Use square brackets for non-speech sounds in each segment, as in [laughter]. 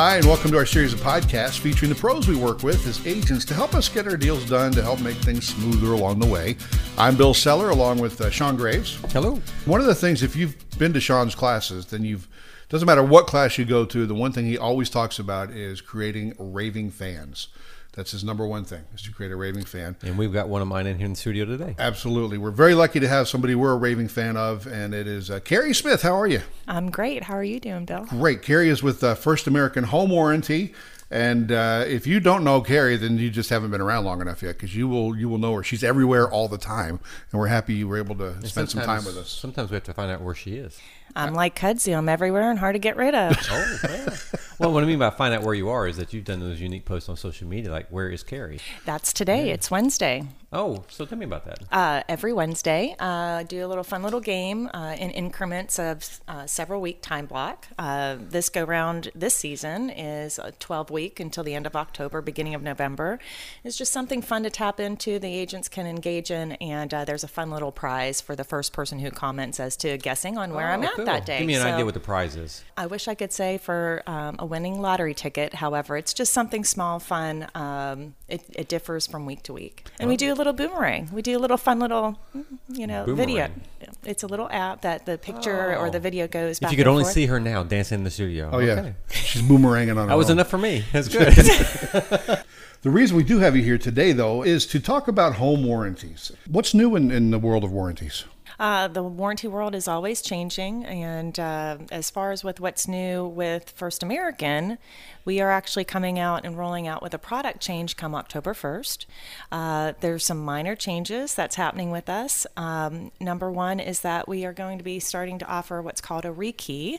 Hi, and welcome to our series of podcasts featuring the pros we work with as agents to help us get our deals done to help make things smoother along the way. I'm Bill Seller along with uh, Sean Graves. Hello. One of the things, if you've been to Sean's classes, then you've doesn't matter what class you go to, the one thing he always talks about is creating raving fans. That's his number one thing is to create a raving fan. And we've got one of mine in here in the studio today. Absolutely. We're very lucky to have somebody we're a raving fan of, and it is uh, Keri Smith. How are you? I'm great. How are you doing, Bill? Great. Keri is with uh, First American Home Warranty. And uh, if you don't know Keri, then you just haven't been around long enough yet, because you will you will know her. She's everywhere all the time, and we're happy you were able to spend some time with us. Sometimes we have to find out where she is. I'm like Kudzu. I'm everywhere and hard to get rid of. [laughs] Oh, yeah. well, what I mean by find out where you are is that you've done those unique posts on social media, like "Where is Keri?" That's today. It's Wednesday. Oh, so tell me about that. Uh, every Wednesday, uh, do a little fun little game uh, in increments of uh, several week time block. Uh, this go round this season is a 12 week until the end of October, beginning of November. It's just something fun to tap into. The agents can engage in, and uh, there's a fun little prize for the first person who comments as to guessing on where I'm Oh, at cool. that day. Give me an So- idea what the prize is. I wish I could say for um, a winning lottery ticket. However, it's just something small, fun. Um, it, it differs from week to week. And we do a little boomerang. We do a little fun little, you know, video. It's a little app that the picture or the Oh. video goes back If you could and only forth. see her now dancing in the studio. Oh yeah, Okay. she's boomeranging on. her That was enough for me. That's [laughs] good. [laughs] The reason we do have you here today, though, is to talk about home warranties. What's new in, in the world of warranties? Uh, the warranty world is always changing, and uh, as far as with what's new with First American, we are actually coming out and rolling out with a product change come October 1st. Uh, there's some minor changes that's happening with us. Um, number one is that we are going to be starting to offer what's called a rekey.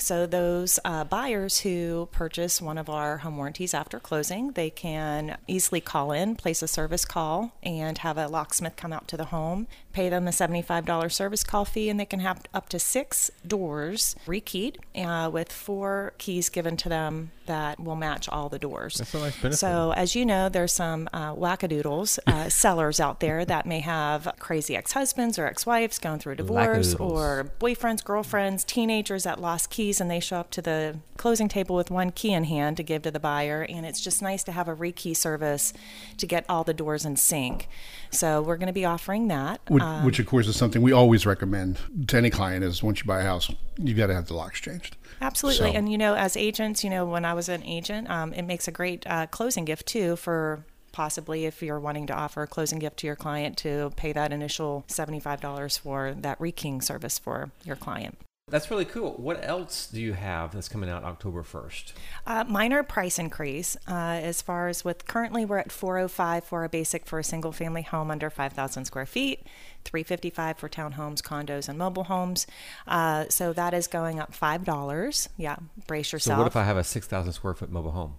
So those uh, buyers who purchase one of our home warranties after closing, they can easily call in, place a service call, and have a locksmith come out to the home, pay them a $75 service call fee, and they can have up to six doors rekeyed uh, with four keys given to them that will match all the doors. That's a nice benefit. So as you know, there's some uh, wackadoodles uh, [laughs] sellers out there that may have crazy ex-husbands or ex-wives going through a divorce or boyfriends, girlfriends, teenagers that lost keys and they show up to the closing table with one key in hand to give to the buyer. And it's just nice to have a rekey service to get all the doors in sync. So we're going to be offering that. Which, Um, which, of course, is something we always recommend to any client: is once you buy a house, you've got to have the locks changed. Absolutely. So- And, you know, as agents, you know, when I was an agent, um, it makes a great uh, closing gift too for possibly if you're wanting to offer a closing gift to your client to pay that initial $75 for that rekeying service for your client. That's really cool. What else do you have that's coming out October 1st? Uh, minor price increase uh, as far as with currently we're at 405 for a basic for a single family home under 5,000 square feet, 355 for townhomes, condos, and mobile homes. Uh, so that is going up five dollars. Yeah, brace yourself. So what if I have a 6,000 square foot mobile home?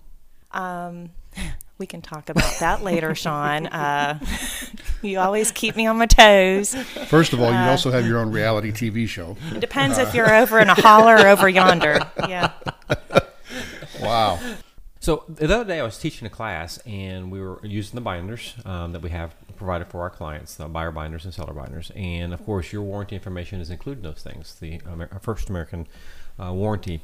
Um, [laughs] we can talk about that later, [laughs] Sean. Uh, you always keep me on my toes. First of all, Uh, you also have your own reality TV show. It depends if you're over in a holler or over yonder. [laughs] Yeah. Wow. So the other day I was teaching a class and we were using the binders um, that we have provided for our clients, the buyer binders and seller binders. And of course, your warranty information is included in those things, the Amer- First American uh, warranty.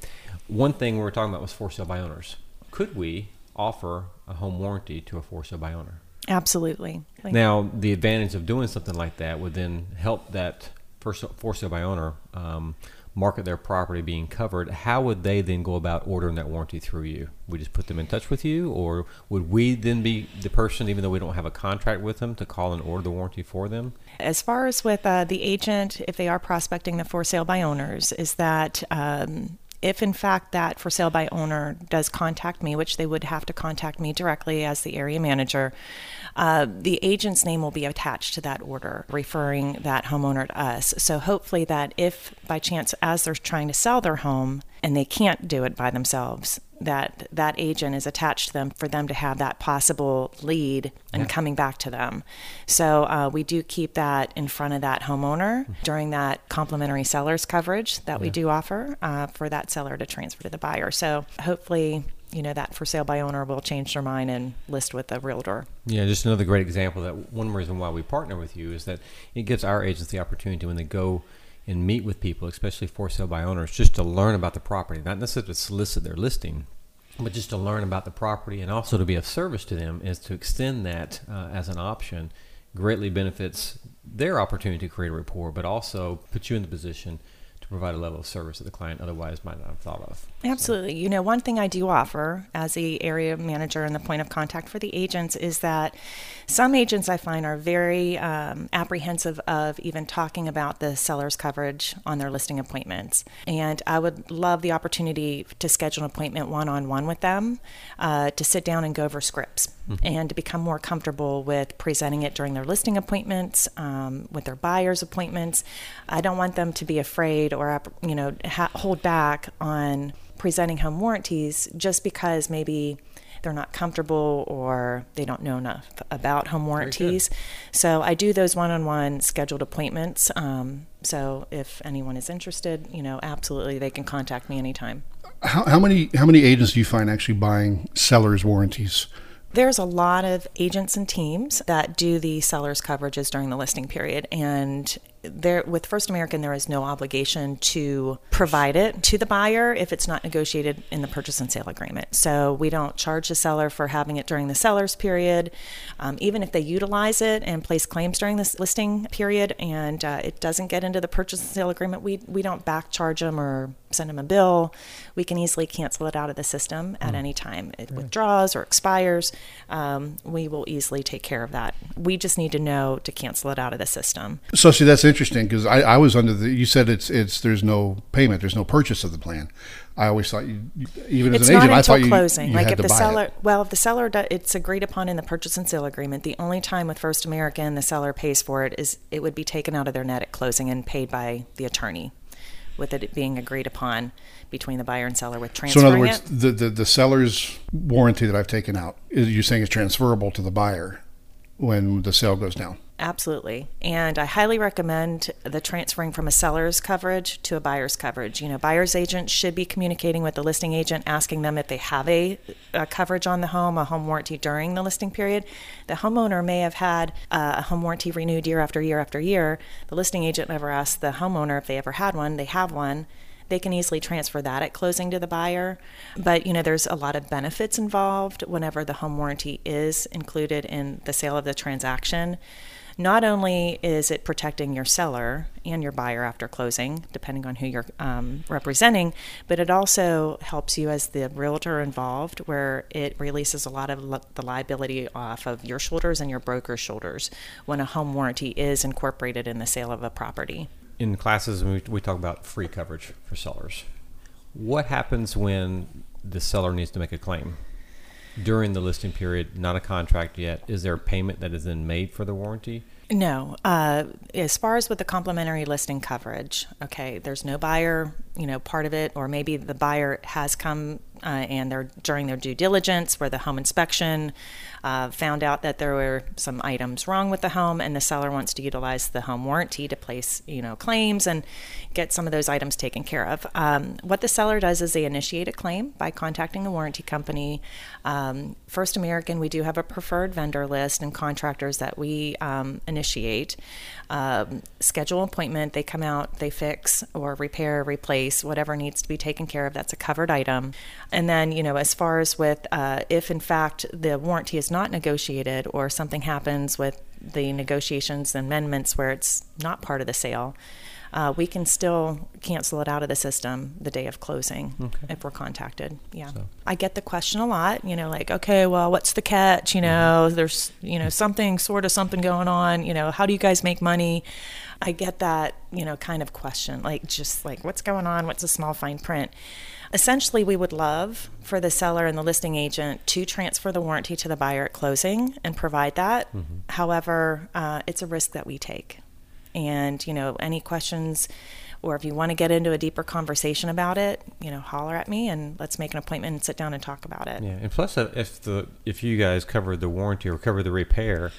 One thing we were talking about was for sale by owners. Could we offer a home warranty to a for sale by owner? Absolutely. Like- Now, the advantage of doing something like that would then help that first for sale by owner um, market their property being covered. How would they then go about ordering that warranty through you? We just put them in touch with you, or would we then be the person, even though we don't have a contract with them, to call and order the warranty for them? As far as with uh, the agent, if they are prospecting the for sale by owners, is that um, if in fact that for sale by owner does contact me, which they would have to contact me directly as the area manager, uh, the agent's name will be attached to that order, referring that homeowner to us. So hopefully that if by chance as they're trying to sell their home and they can't do it by themselves, that that agent is attached to them for them to have that possible lead and Yeah. coming back to them. So uh, we do keep that in front of that homeowner during that complimentary seller's coverage that we do offer uh, for that seller to transfer to the buyer. So hopefully, you know, that for sale by owner will change their mind and list with the realtor. Yeah, just another great example that one reason why we partner with you is that it gives our agents the opportunity when they go and meet with people, especially for sale by owners, just to learn about the property, not necessarily to solicit their listing, but just to learn about the property and also to be of service to them is to extend that uh, as an option greatly benefits their opportunity to create a rapport, but also put you in the position provide a level of service that the client otherwise might not have thought of. Absolutely. You know, one thing I do offer as the area manager and the point of contact for the agents is that some agents I find are very um, apprehensive of even talking about the seller's coverage on their listing appointments. And I would love the opportunity to schedule an appointment one on one with them uh, to sit down and go over scripts mm-hmm. and to become more comfortable with presenting it during their listing appointments, um, with their buyer's appointments. I don't want them to be afraid or, you know, ha- hold back on presenting home warranties just because maybe they're not comfortable or they don't know enough about home warranties. So I do those one-on-one scheduled appointments. Um, so if anyone is interested, you know, absolutely they can contact me anytime. How, how many how many agents do you find actually buying sellers warranties? There's a lot of agents and teams that do the seller's coverages during the listing period, and there with First American there is no obligation to provide it to the buyer if it's not negotiated in the purchase and sale agreement. So we don't charge the seller for having it during the seller's period, um, even if they utilize it and place claims during this listing period, and uh, it doesn't get into the purchase and sale agreement. We we don't back charge them or send them a bill. We can easily cancel it out of the system at mm. any time. It withdraws or expires. Um, we will easily take care of that. We just need to know to cancel it out of the system. So see that's interesting because I, I, was under the. You said it's it's there's no payment, there's no purchase of the plan. I always thought you, even as it's an agent, I thought you, closing. You like had if to the seller, it. well, if the seller, do, it's agreed upon in the purchase and sale agreement. The only time with First American the seller pays for it is it would be taken out of their net at closing and paid by the attorney, with it being agreed upon between the buyer and seller with transferring So in other words, it. the, the the seller's warranty that I've taken out is you saying is transferable to the buyer when the sale goes down. Absolutely. And I highly recommend the transferring from a seller's coverage to a buyer's coverage. You know, buyer's agent should be communicating with the listing agent, asking them if they have a, a coverage on the home, a home warranty during the listing period. The homeowner may have had a home warranty renewed year after year after year. The listing agent never asked the homeowner if they ever had one. They have one they can easily transfer that at closing to the buyer. But you know, there's a lot of benefits involved whenever the home warranty is included in the sale of the transaction. Not only is it protecting your seller and your buyer after closing, depending on who you're um, representing, but it also helps you as the realtor involved, where it releases a lot of li- the liability off of your shoulders and your broker's shoulders when a home warranty is incorporated in the sale of a property in classes we, we talk about free coverage for sellers. What happens when the seller needs to make a claim during the listing period? Not a contract yet. Is there a payment that is then made for the warranty? No. Uh, as far as with the complimentary listing coverage, okay, there's no buyer, you know, part of it, or maybe the buyer has come uh, and they're during their due diligence where the home inspection uh, found out that there were some items wrong with the home and the seller wants to utilize the home warranty to place you know claims and get some of those items taken care of. Um, what the seller does is they initiate a claim by contacting the warranty company. Um, first american we do have a preferred vendor list and contractors that we um, initiate. Um, schedule appointment they come out they fix or repair replace whatever needs to be taken care of that's a covered item and then, you know, as far as with uh, if in fact the warranty is not negotiated or something happens with the negotiations and amendments where it's not part of the sale, uh, we can still cancel it out of the system the day of closing okay. if we're contacted. Yeah. So. I get the question a lot, you know, like, okay, well, what's the catch? You know, mm-hmm. there's, you know, something, sort of something going on. You know, how do you guys make money? I get that, you know, kind of question, like, just like, what's going on? What's a small fine print? Essentially, we would love for the seller and the listing agent to transfer the warranty to the buyer at closing and provide that. Mm-hmm. However, uh, it's a risk that we take. And, you know, any questions or if you want to get into a deeper conversation about it, you know, holler at me and let's make an appointment and sit down and talk about it. Yeah, and plus, uh, if the if you guys cover the warranty or cover the repair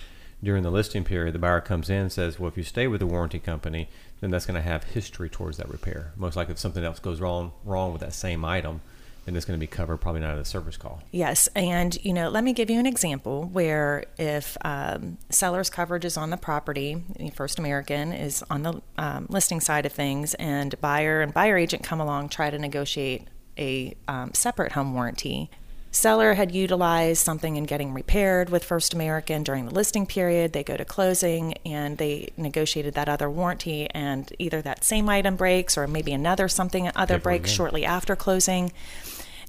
during the listing period, the buyer comes in and says, "Well, if you stay with the warranty company, then that's going to have history towards that repair. Most likely, if something else goes wrong wrong with that same item, then it's going to be covered probably not at a service call. Yes, and you know, let me give you an example where if um, seller's coverage is on the property, First American is on the um, listing side of things, and buyer and buyer agent come along try to negotiate a um, separate home warranty. Seller had utilized something in getting repaired with First American during the listing period. They go to closing and they negotiated that other warranty, and either that same item breaks or maybe another something other Different breaks again. shortly after closing.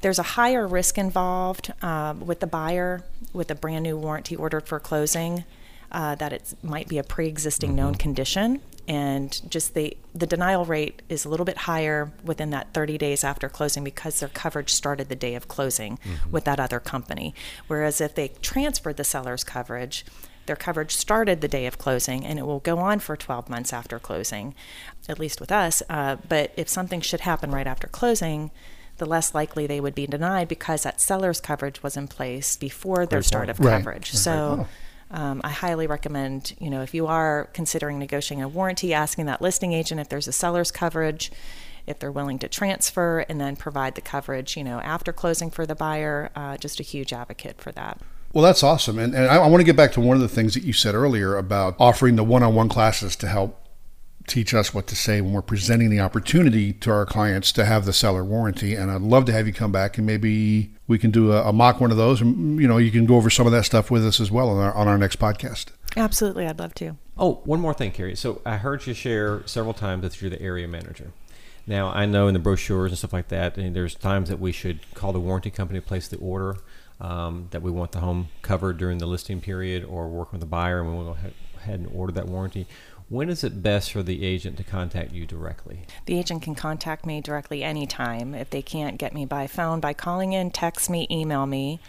There's a higher risk involved um, with the buyer with a brand new warranty ordered for closing. Uh, that it might be a pre-existing known condition, and just the the denial rate is a little bit higher within that 30 days after closing because their coverage started the day of closing with that other company. Whereas if they transferred the seller's coverage, their coverage started the day of closing and it will go on for 12 months after closing, at least with us. Uh, but if something should happen right after closing, the less likely they would be denied because that seller's coverage was in place before their Great start point. of Right. coverage. So. Oh. Um, I highly recommend, you know, if you are considering negotiating a warranty, asking that listing agent if there's a seller's coverage, if they're willing to transfer, and then provide the coverage, you know, after closing for the buyer. Uh, just a huge advocate for that. Well, that's awesome. And, and I, I want to get back to one of the things that you said earlier about offering the one on one classes to help teach us what to say when we're presenting the opportunity to our clients to have the seller warranty. And I'd love to have you come back and maybe we can do a, a mock one of those. And, you know, you can go over some of that stuff with us as well on our, on our next podcast. Absolutely, I'd love to. Oh, one more thing, Keri. So I heard you share several times that you're the area manager. Now I know in the brochures and stuff like that, and there's times that we should call the warranty company to place the order um, that we want the home covered during the listing period, or work with the buyer and we want to go ahead and order that warranty. When is it best for the agent to contact you directly? The agent can contact me directly anytime. If they can't get me by phone, by calling in, text me, email me.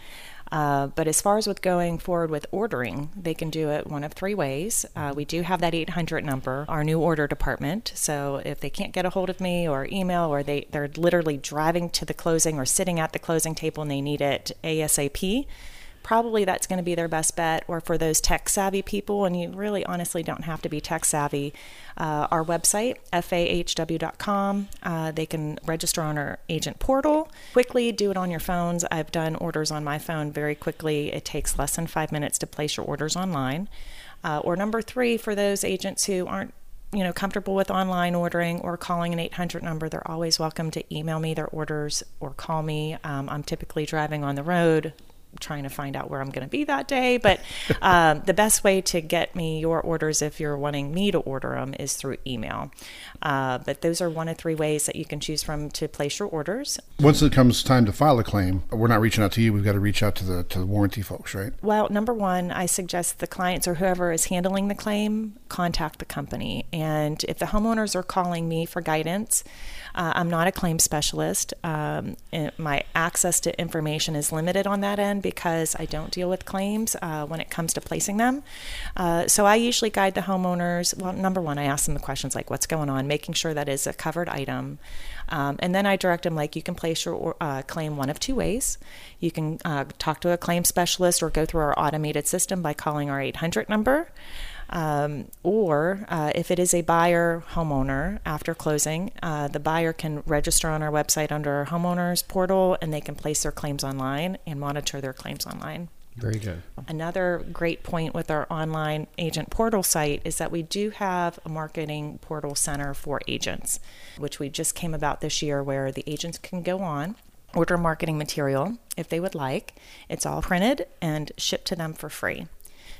Uh, but as far as with going forward with ordering, they can do it one of three ways. Uh, we do have that 800 number, our new order department. So if they can't get a hold of me or email, or they, they're literally driving to the closing or sitting at the closing table and they need it ASAP, probably that's going to be their best bet. Or for those tech savvy people, and you really honestly don't have to be tech savvy, uh, our website, fahw.com, uh, they can register on our agent portal. Quickly do it on your phones. I've done orders on my phone very quickly. It takes less than five minutes to place your orders online. Uh, or number three, for those agents who aren't you know comfortable with online ordering or calling an 800 number they're always welcome to email me their orders or call me um, i'm typically driving on the road trying to find out where i'm going to be that day but [laughs] um, the best way to get me your orders if you're wanting me to order them is through email uh, but those are one of three ways that you can choose from to place your orders Once it comes time to file a claim, we're not reaching out to you. We've got to reach out to the to the warranty folks, right? Well, number one, I suggest the clients or whoever is handling the claim contact the company. And if the homeowners are calling me for guidance, uh, I'm not a claim specialist. Um, my access to information is limited on that end because I don't deal with claims uh, when it comes to placing them. Uh, so I usually guide the homeowners. Well, number one, I ask them the questions like, what's going on, making sure that is a covered item. Um, and then I direct them like you can place your uh, claim one of two ways. You can uh, talk to a claim specialist or go through our automated system by calling our 800 number. Um, or uh, if it is a buyer homeowner after closing, uh, the buyer can register on our website under our homeowners portal and they can place their claims online and monitor their claims online. Very good. Another great point with our online agent portal site is that we do have a marketing portal center for agents, which we just came about this year where the agents can go on, order marketing material if they would like. It's all printed and shipped to them for free.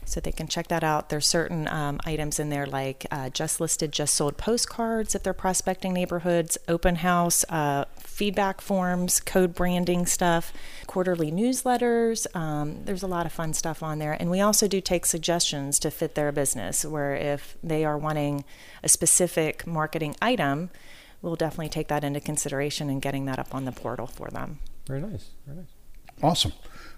So they can check that out. There's certain um, items in there like uh, just listed, just sold postcards if they're prospecting neighborhoods, open house, uh, feedback forms, code branding stuff, quarterly newsletters. Um, there's a lot of fun stuff on there. And we also do take suggestions to fit their business, where if they are wanting a specific marketing item, we'll definitely take that into consideration in getting that up on the portal for them. Very nice. Very nice. Awesome.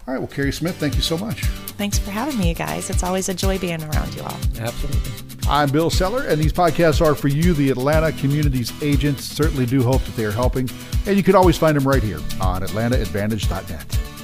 All right. Well, Keri Smith, thank you so much. Thanks for having me, you guys. It's always a joy being around you all. Absolutely. I'm Bill Seller, and these podcasts are for you, the Atlanta Communities agents. Certainly do hope that they are helping. And you can always find them right here on AtlantaAdvantage.net.